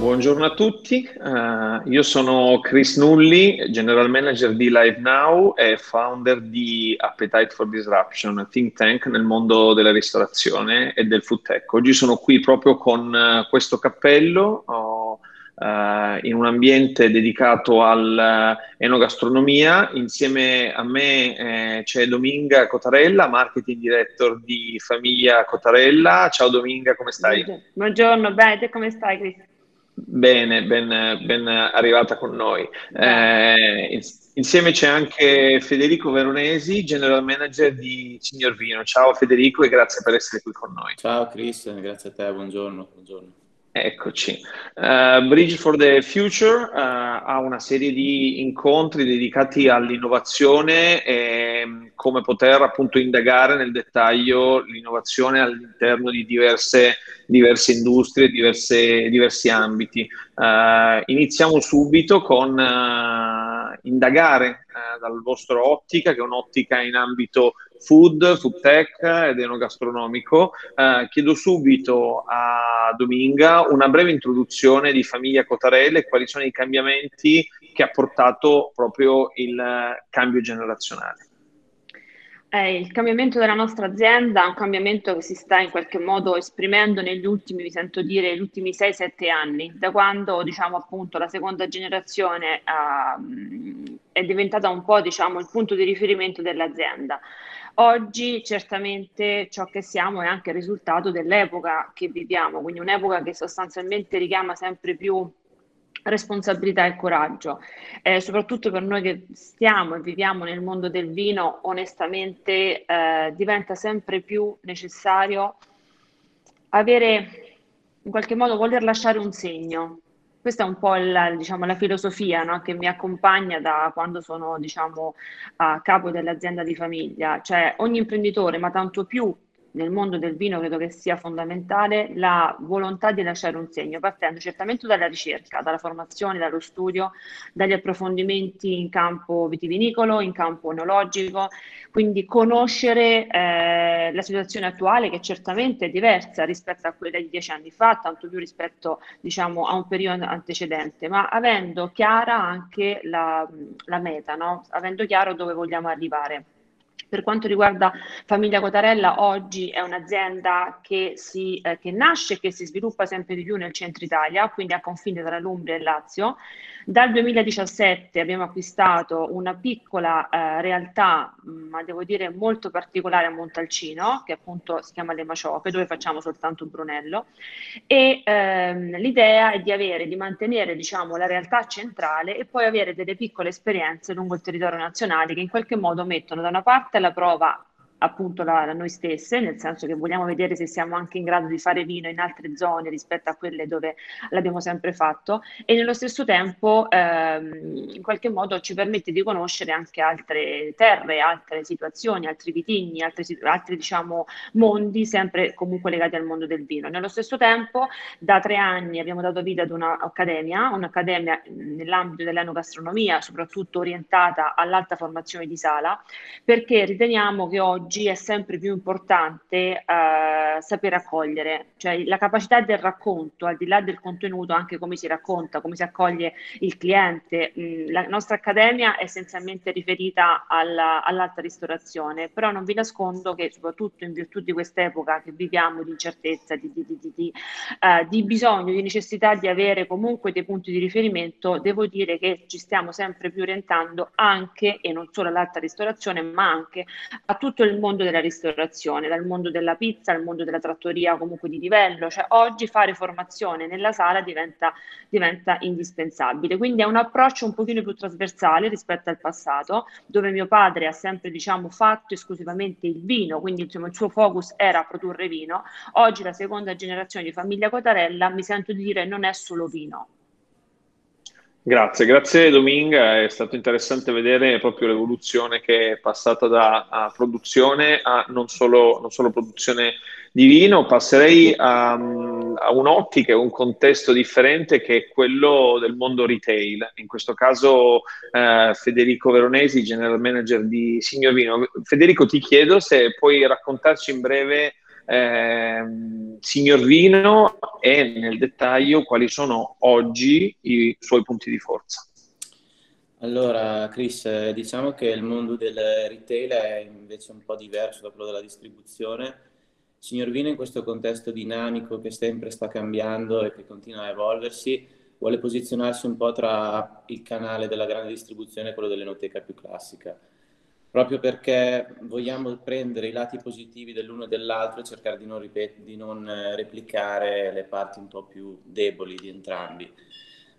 Buongiorno a tutti, uh, io sono Chris Nulli, General Manager di Live Now e founder di Appetite for Disruption, think tank nel mondo della ristorazione e del food tech. Oggi sono qui proprio con uh, questo cappello uh, in un ambiente dedicato all'enogastronomia. Insieme a me eh, c'è Dominga Cotarella, Marketing Director di Famiglia Cotarella. Ciao Dominga, come stai? Buongiorno, bene, come stai Chris? Bene, ben, ben arrivata con noi. Eh, insieme c'è anche Federico Veronesi, General Manager di Signor Vino. Ciao Federico e grazie per essere qui con noi. Ciao Christian, grazie a te, buongiorno. buongiorno. Eccoci. Uh, Bridge for the Future uh, ha una serie di incontri dedicati all'innovazione e come poter appunto indagare nel dettaglio l'innovazione all'interno di diverse, diverse industrie, diverse, diversi ambiti. Uh, iniziamo subito con indagare dal vostro ottica, che è un'ottica in ambito food, food tech ed enogastronomico. Eh, chiedo subito a Dominga una breve introduzione di Famiglia Cotarelle e quali sono i cambiamenti che ha portato proprio il cambio generazionale. Eh, il cambiamento della nostra azienda è un cambiamento che si sta in qualche modo esprimendo negli ultimi, mi sento dire, gli ultimi 6-7 anni, da quando diciamo appunto la seconda generazione uh, è diventata un po' diciamo il punto di riferimento dell'azienda. Oggi certamente ciò che siamo è anche il risultato dell'epoca che viviamo, quindi un'epoca che sostanzialmente richiama sempre più responsabilità e coraggio, eh, soprattutto per noi che stiamo e viviamo nel mondo del vino, onestamente eh, diventa sempre più necessario avere, in qualche modo, voler lasciare un segno, questa è un po' la, diciamo, la filosofia no? che mi accompagna da quando sono diciamo, a capo dell'azienda di famiglia, cioè ogni imprenditore, ma tanto più nel mondo del vino credo che sia fondamentale la volontà di lasciare un segno, partendo certamente dalla ricerca, dalla formazione, dallo studio, dagli approfondimenti in campo vitivinicolo, in campo enologico, quindi conoscere eh, la situazione attuale che certamente è diversa rispetto a quella di dieci anni fa, tanto più rispetto diciamo, a un periodo antecedente, ma avendo chiara anche la, la meta, no? avendo chiaro dove vogliamo arrivare. Per quanto riguarda Famiglia Cotarella, oggi è un'azienda che, si, eh, che nasce e che si sviluppa sempre di più nel centro Italia, quindi a confine tra l'Umbria e il Lazio. Dal 2017 abbiamo acquistato una piccola eh, realtà, mm, ma devo dire molto particolare a Montalcino, che appunto si chiama Le Maciope, dove facciamo soltanto Brunello. E ehm, l'idea è di avere, di mantenere diciamo, la realtà centrale e poi avere delle piccole esperienze lungo il territorio nazionale che in qualche modo mettono da una parte alla prova appunto la, la noi stesse, nel senso che vogliamo vedere se siamo anche in grado di fare vino in altre zone rispetto a quelle dove l'abbiamo sempre fatto e nello stesso tempo ehm, in qualche modo ci permette di conoscere anche altre terre, altre situazioni, altri vitigni, altri, altri diciamo mondi sempre comunque legati al mondo del vino. Nello stesso tempo da tre anni abbiamo dato vita ad un'accademia, un'accademia nell'ambito dell'enogastronomia, soprattutto orientata all'alta formazione di sala, perché riteniamo che oggi oggi è sempre più importante eh, sapere accogliere, cioè la capacità del racconto, al di là del contenuto, anche come si racconta, come si accoglie il cliente. Mm, la nostra accademia è essenzialmente riferita alla, all'alta ristorazione, però non vi nascondo che soprattutto in virtù di quest'epoca che viviamo di incertezza, di, di, di, di uh, bisogno, di necessità di avere comunque dei punti di riferimento, devo dire che ci stiamo sempre più orientando anche, e non solo all'alta ristorazione, ma anche a tutto il mondo della ristorazione, dal mondo della pizza al mondo della trattoria comunque di livello, cioè oggi fare formazione nella sala diventa, diventa indispensabile, quindi è un approccio un pochino più trasversale rispetto al passato, dove mio padre ha sempre diciamo fatto esclusivamente il vino, quindi insomma, il suo focus era produrre vino, oggi la seconda generazione di famiglia Cotarella mi sento di dire non è solo vino, Grazie, grazie Dominga, è stato interessante vedere proprio l'evoluzione che è passata da produzione a non solo, non solo, produzione di vino, passerei a, a un'ottica un contesto differente che è quello del mondo retail, in questo caso eh, Federico Veronesi, General Manager di Signor Vino. Federico ti chiedo se puoi raccontarci in breve eh, signor Vino e nel dettaglio quali sono oggi i suoi punti di forza. Allora, Chris, diciamo che il mondo del retail è invece un po' diverso da quello della distribuzione. Signor Vino in questo contesto dinamico che sempre sta cambiando e che continua a evolversi, vuole posizionarsi un po' tra il canale della grande distribuzione e quello dell'enoteca più classica, proprio perché vogliamo prendere i lati positivi dell'uno e dell'altro e cercare di non, ripet- di non eh, replicare le parti un po' più deboli di entrambi.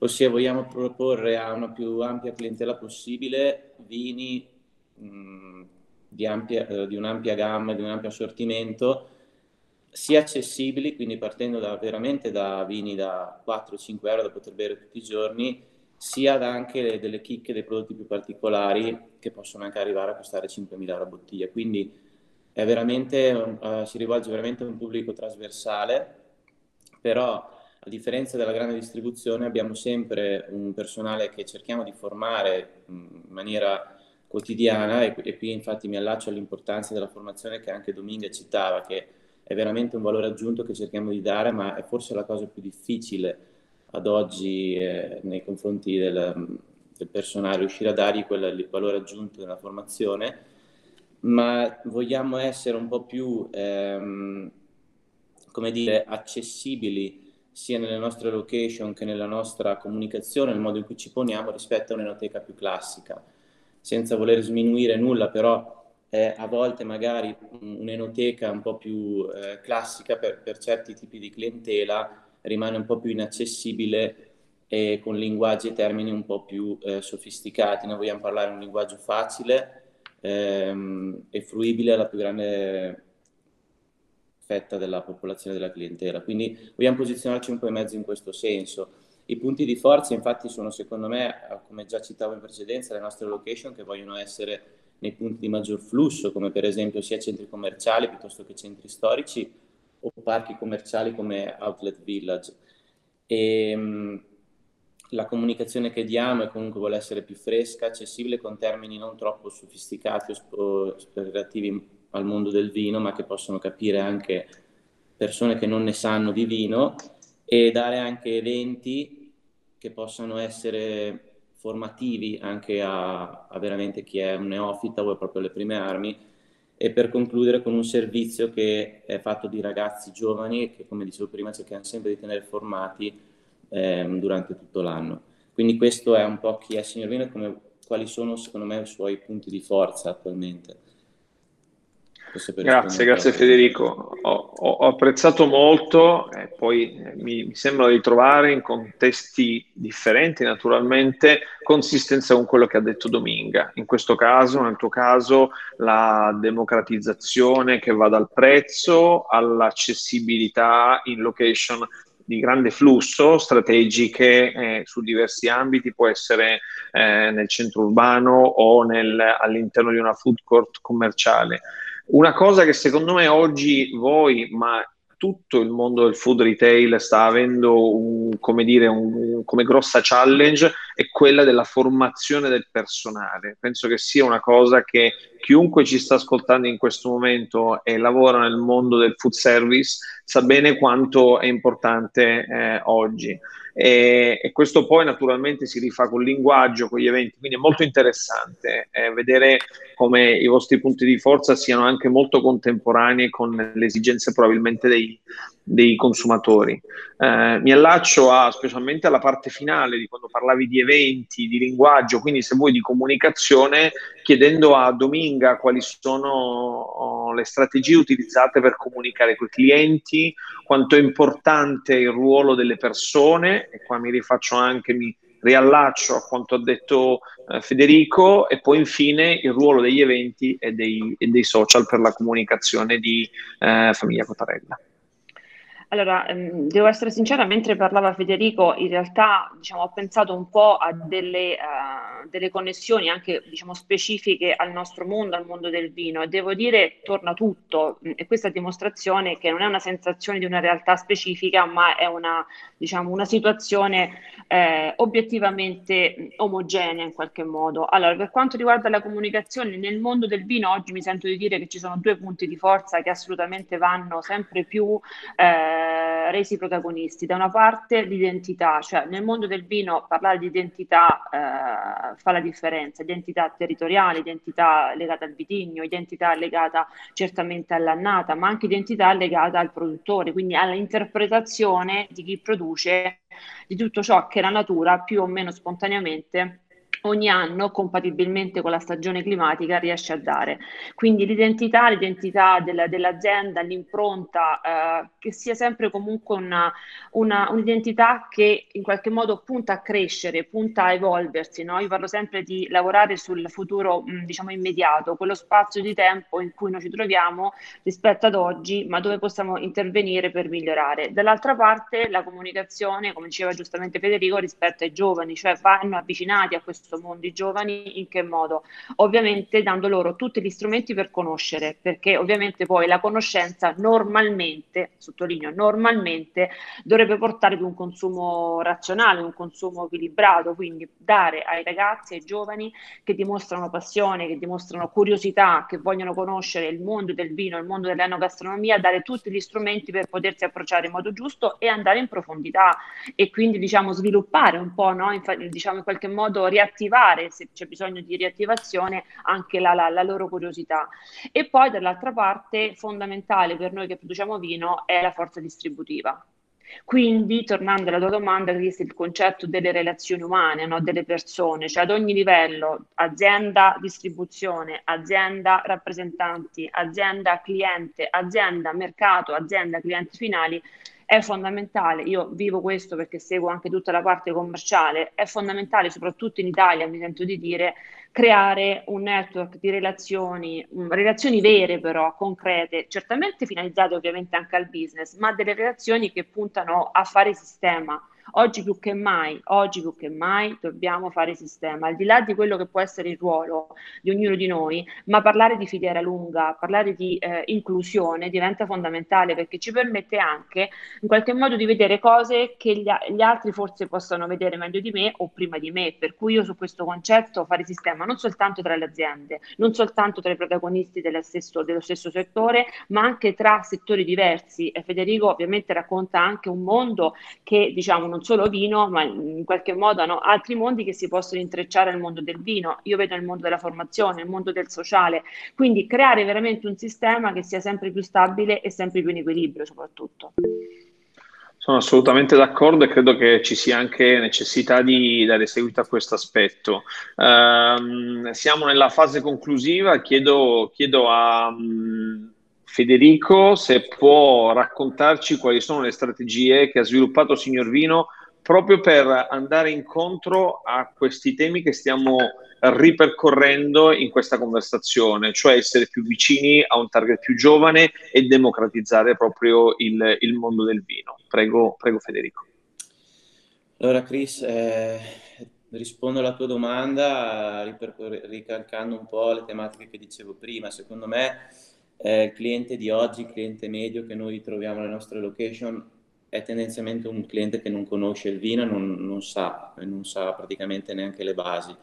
Ossia vogliamo proporre a una più ampia clientela possibile vini mh, di, ampia, eh, di un'ampia gamma, di un ampio assortimento, sia accessibili, quindi partendo da, veramente da vini da 4-5 euro da poter bere tutti i giorni, sia da anche delle chicche dei prodotti più particolari che possono anche arrivare a costare 5.000 euro a bottiglia. Quindi uh, si rivolge veramente a un pubblico trasversale, però a differenza della grande distribuzione abbiamo sempre un personale che cerchiamo di formare in maniera quotidiana e, e qui infatti mi allaccio all'importanza della formazione che anche Dominga citava, che è veramente un valore aggiunto che cerchiamo di dare, ma è forse la cosa più difficile ad oggi eh, nei confronti del, del, personale, riuscire a dargli quel valore aggiunto della formazione, ma vogliamo essere un po' più, ehm, come dire, accessibili sia nelle nostre location che nella nostra comunicazione, nel modo in cui ci poniamo rispetto a un'enoteca più classica, senza voler sminuire nulla, però eh, a volte magari un'enoteca un po' più eh, classica per, per, certi tipi di clientela rimane un po' più inaccessibile e con linguaggi e termini un po' più eh, sofisticati. Noi vogliamo parlare un linguaggio facile ehm, e fruibile alla più grande fetta della popolazione della clientela. Quindi vogliamo posizionarci un po' in mezzo in questo senso. I punti di forza infatti sono secondo me, come già citavo in precedenza, le nostre location che vogliono essere nei punti di maggior flusso, come per esempio sia centri commerciali piuttosto che centri storici o parchi commerciali come Outlet Village. E, la comunicazione che diamo è comunque vuole essere più fresca, accessibile con termini non troppo sofisticati o relativi al mondo del vino, ma che possono capire anche persone che non ne sanno di vino e dare anche eventi che possano essere formativi anche a, a veramente chi è un neofita o è proprio alle prime armi e per concludere con un servizio che è fatto di ragazzi giovani che come dicevo prima cerchiamo sempre di tenere formati ehm, durante tutto l'anno. Quindi questo è un po' chi è Signor Vino e quali sono secondo me i suoi punti di forza attualmente. Grazie, grazie Federico. Ho, ho, apprezzato molto, eh, poi eh, mi, mi, sembra di trovare in contesti differenti naturalmente consistenza con quello che ha detto Dominga. In questo caso, nel tuo caso, la democratizzazione che va dal prezzo all'accessibilità in location di grande flusso, strategiche eh, su diversi ambiti, può essere eh, nel centro urbano o nel, all'interno di una food court commerciale. Una cosa che secondo me oggi voi, ma tutto il mondo del food retail sta avendo un, come, dire, un, come grossa challenge è quella della formazione del personale. Penso che sia una cosa che chiunque ci sta ascoltando in questo momento e lavora nel mondo del food service sa bene quanto è importante eh, oggi e, e, questo poi naturalmente si rifà col linguaggio, con gli eventi, quindi è molto interessante eh, vedere come i vostri punti di forza siano anche molto contemporanei con le esigenze probabilmente dei, dei consumatori. Eh, mi allaccio a, specialmente alla parte finale di quando parlavi di eventi, di linguaggio, quindi se vuoi di comunicazione, chiedendo a Dominga quali sono oh, le strategie utilizzate per comunicare con i clienti, quanto è importante il ruolo delle persone, e qua mi rifaccio anche, mi riallaccio a quanto ha detto eh, Federico, e poi infine il ruolo degli eventi e dei, e dei social per la comunicazione di eh, Famiglia Cotarella. Allora, ehm, devo essere sincera, mentre parlava Federico, in realtà diciamo, ho pensato un po' a delle, uh, delle connessioni anche diciamo, specifiche al nostro mondo, al mondo del vino e devo dire torna tutto e questa dimostrazione che non è una sensazione di una realtà specifica ma è una, diciamo, una situazione eh, obiettivamente omogenea in qualche modo. Allora, per quanto riguarda la comunicazione, nel mondo del vino oggi mi sento di dire che ci sono due punti di forza che assolutamente vanno sempre più... Eh, eh, resi protagonisti. Da una parte l'identità, cioè nel mondo del vino parlare di identità eh, fa la differenza, identità territoriale, identità legata al vitigno, identità legata certamente all'annata, ma anche identità legata al produttore, quindi all'interpretazione di chi produce di tutto ciò che la natura più o meno spontaneamente ogni anno, compatibilmente con la stagione climatica, riesce a dare. Quindi l'identità, l'identità della, dell'azienda, l'impronta, eh, che sia sempre comunque una, una, un'identità che in qualche modo punta a crescere, punta a evolversi. No? Io parlo sempre di lavorare sul futuro, diciamo, immediato, quello spazio di tempo in cui noi ci troviamo rispetto ad oggi, ma dove possiamo intervenire per migliorare. Dall'altra parte la comunicazione, come diceva giustamente Federico, rispetto ai giovani, cioè vanno avvicinati a questo questo mondo i giovani in che modo? Ovviamente dando loro tutti gli strumenti per conoscere, perché ovviamente poi la conoscenza normalmente, sottolineo normalmente, dovrebbe portare ad un consumo razionale, un consumo equilibrato, quindi dare ai ragazzi, ai giovani che dimostrano passione, che dimostrano curiosità, che vogliono conoscere il mondo del vino, il mondo dell'enogastronomia, dare tutti gli strumenti per potersi approcciare in modo giusto e andare in profondità e quindi diciamo sviluppare un po', no? in, diciamo in qualche modo riattivare riattivare, se c'è bisogno di riattivazione, anche la, la, la loro curiosità. E poi dall'altra parte, fondamentale per noi che produciamo vino è la forza distributiva. Quindi, tornando alla tua domanda, Cristi, il concetto delle relazioni umane, no? delle persone, cioè ad ogni livello, azienda distribuzione, azienda rappresentanti, azienda cliente, azienda mercato, azienda clienti finali, è fondamentale, io vivo questo perché seguo anche tutta la parte commerciale, è fondamentale soprattutto in Italia, mi sento di dire, creare un network di relazioni, mm, relazioni vere però, concrete, certamente finalizzate ovviamente anche al business, ma delle relazioni che puntano a fare sistema Oggi più che mai, oggi più che mai dobbiamo fare sistema, al di là di quello che può essere il ruolo di ognuno di noi, ma parlare di filiera lunga, parlare di eh, inclusione diventa fondamentale perché ci permette anche in qualche modo di vedere cose che gli, gli altri forse possono vedere meglio di me o prima di me, per cui io su questo concetto fare sistema non soltanto tra le aziende, non soltanto tra i protagonisti stesso, dello stesso settore, ma anche tra settori diversi. E Federico ovviamente racconta anche un mondo che diciamo non non solo vino, ma in qualche modo no, altri mondi che si possono intrecciare al mondo del vino. Io vedo il mondo della formazione, il mondo del sociale, quindi creare veramente un sistema che sia sempre più stabile e sempre più in equilibrio soprattutto. Sono assolutamente d'accordo e credo che ci sia anche necessità di dare seguito a questo aspetto. Um, siamo nella fase conclusiva, chiedo, chiedo a um, Federico se può raccontarci quali sono le strategie che ha sviluppato Signor Vino proprio per andare incontro a questi temi che stiamo ripercorrendo in questa conversazione, cioè essere più vicini a un target più giovane e democratizzare proprio il, il mondo del vino. Prego, prego Federico. Allora Chris, eh, rispondo alla tua domanda ricalcando un po' le tematiche che dicevo prima. Secondo me eh, il cliente di oggi, il cliente medio che noi troviamo nelle nostre location, è tendenzialmente un cliente che non conosce il vino, non, non sa, non sa praticamente neanche le basi.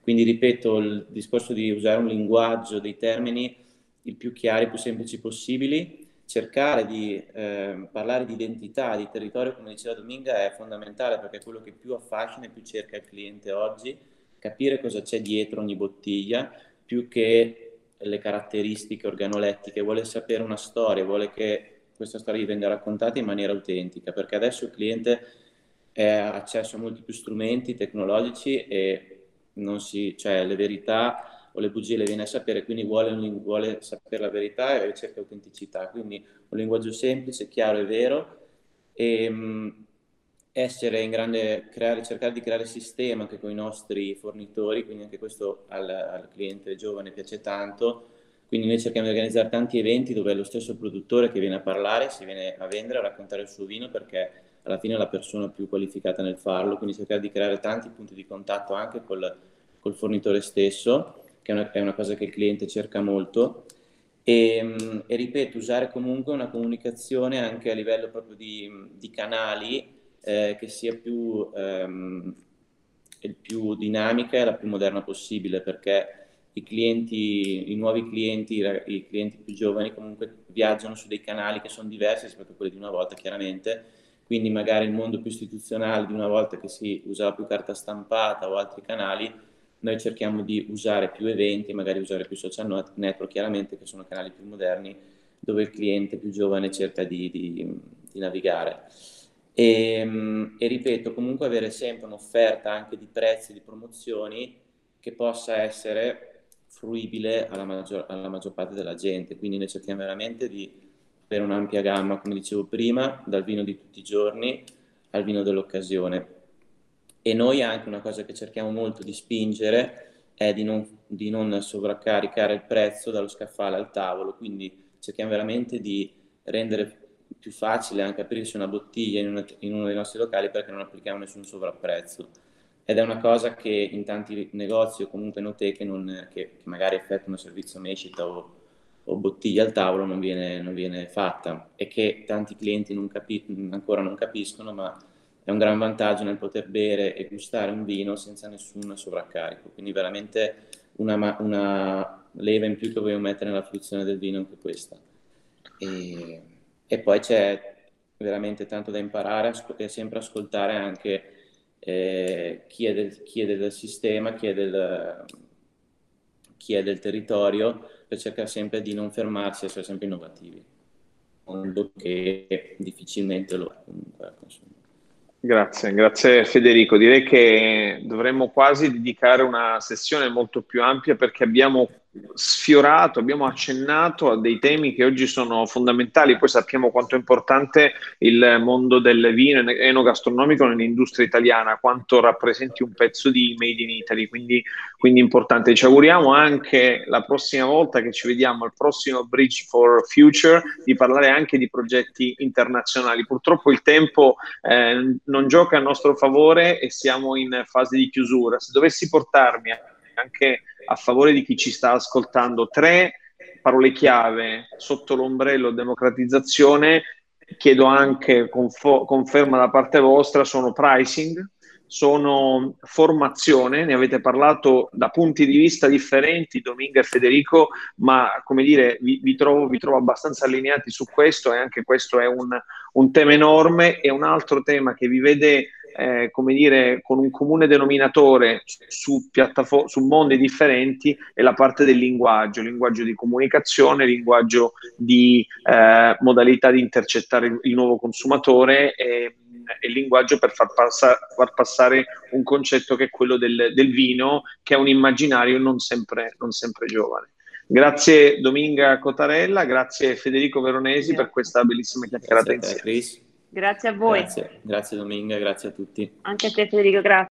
Quindi ripeto, il discorso di usare un linguaggio, dei termini il più chiari, più semplici possibili, cercare di eh, parlare di identità, di territorio, come diceva Dominga, è fondamentale perché è quello che più affascina e più cerca il cliente oggi, capire cosa c'è dietro ogni bottiglia, più che le caratteristiche organolettiche, vuole sapere una storia, vuole che questa storia gli venga raccontata in maniera autentica, perché adesso il cliente ha accesso a molti più strumenti tecnologici e non si, cioè le verità o le bugie le viene a sapere, quindi vuole, vuole sapere la verità e cerca autenticità, quindi un linguaggio semplice, chiaro e vero e mh, essere in grande, creare, cercare di creare sistema anche con i nostri fornitori, quindi anche questo al, al cliente giovane piace tanto, Quindi noi cerchiamo di organizzare tanti eventi dove è lo stesso produttore che viene a parlare, si viene a vendere, a raccontare il suo vino perché alla fine è la persona più qualificata nel farlo, quindi cercare di creare tanti punti di contatto anche col, col fornitore stesso, che è una, è una, cosa che il cliente cerca molto. E, e, ripeto, usare comunque una comunicazione anche a livello proprio di, di canali eh, che sia più, ehm, più dinamica e la più moderna possibile, perché i clienti, i nuovi clienti, i clienti più giovani comunque viaggiano su dei canali che sono diversi rispetto a quelli di una volta chiaramente, quindi magari il mondo più istituzionale di una volta che si usava più carta stampata o altri canali, noi cerchiamo di usare più eventi, magari usare più social network chiaramente che sono canali più moderni dove il cliente più giovane cerca di, di, di navigare. E, e ripeto, comunque avere sempre un'offerta anche di prezzi, di promozioni che possa essere fruibile alla maggior, alla maggior parte della gente. Quindi noi cerchiamo veramente di avere un'ampia gamma, come dicevo prima, dal vino di tutti i giorni al vino dell'occasione. E noi anche una cosa che cerchiamo molto di spingere è di non, di non sovraccaricare il prezzo dallo scaffale al tavolo, quindi cerchiamo veramente di rendere più facile anche aprirsi una bottiglia in, una, in uno dei nostri locali perché non applichiamo nessun sovrapprezzo ed è una cosa che in tanti negozi o comunque noteche non, che, che, magari effettuano servizio mescita o, o bottiglia al tavolo non viene, non viene, fatta e che tanti clienti non capi, ancora non capiscono, ma è un gran vantaggio nel poter bere e gustare un vino senza nessun sovraccarico. Quindi veramente una, una leva in più che vogliamo mettere nella fruizione del vino anche questa. E, e poi c'è veramente tanto da imparare e sempre ascoltare anche eh, chi, è del, chi, è del, sistema, chi è del, chi è del territorio, per cercare sempre di non fermarsi e essere sempre innovativi. Mondo che difficilmente lo è comunque. Grazie, grazie Federico. Direi che dovremmo quasi dedicare una sessione molto più ampia perché abbiamo sfiorato, abbiamo accennato a dei temi che oggi sono fondamentali, poi sappiamo quanto è importante il mondo del vino enogastronomico nell'industria italiana, quanto rappresenti un pezzo di Made in Italy, quindi, quindi importante. Ci auguriamo anche la prossima volta che ci vediamo al prossimo Bridge for Future di parlare anche di progetti internazionali. Purtroppo il tempo eh, non gioca a nostro favore e siamo in fase di chiusura. Se dovessi portarmi anche a favore di chi ci sta ascoltando. Tre parole chiave sotto l'ombrello democratizzazione, chiedo anche confo- conferma da parte vostra, sono pricing, sono formazione, ne avete parlato da punti di vista differenti, Domingo e Federico, ma come dire, vi, vi, trovo, vi trovo, abbastanza allineati su questo e anche questo è un, un tema enorme. E un altro tema che vi vede eh, come dire, con un comune denominatore su, piattafo- su mondi differenti è la parte del linguaggio, linguaggio di comunicazione, linguaggio di eh, modalità di intercettare il, nuovo consumatore e, e, linguaggio per far, passa- far, passare un concetto che è quello del, del, vino, che è un immaginario non sempre, non sempre giovane. Grazie Dominga Cotarella, grazie Federico Veronesi per questa bellissima chiacchierata insieme. Grazie a voi. Grazie, grazie Dominga, grazie a tutti. Anche a te Federico, grazie.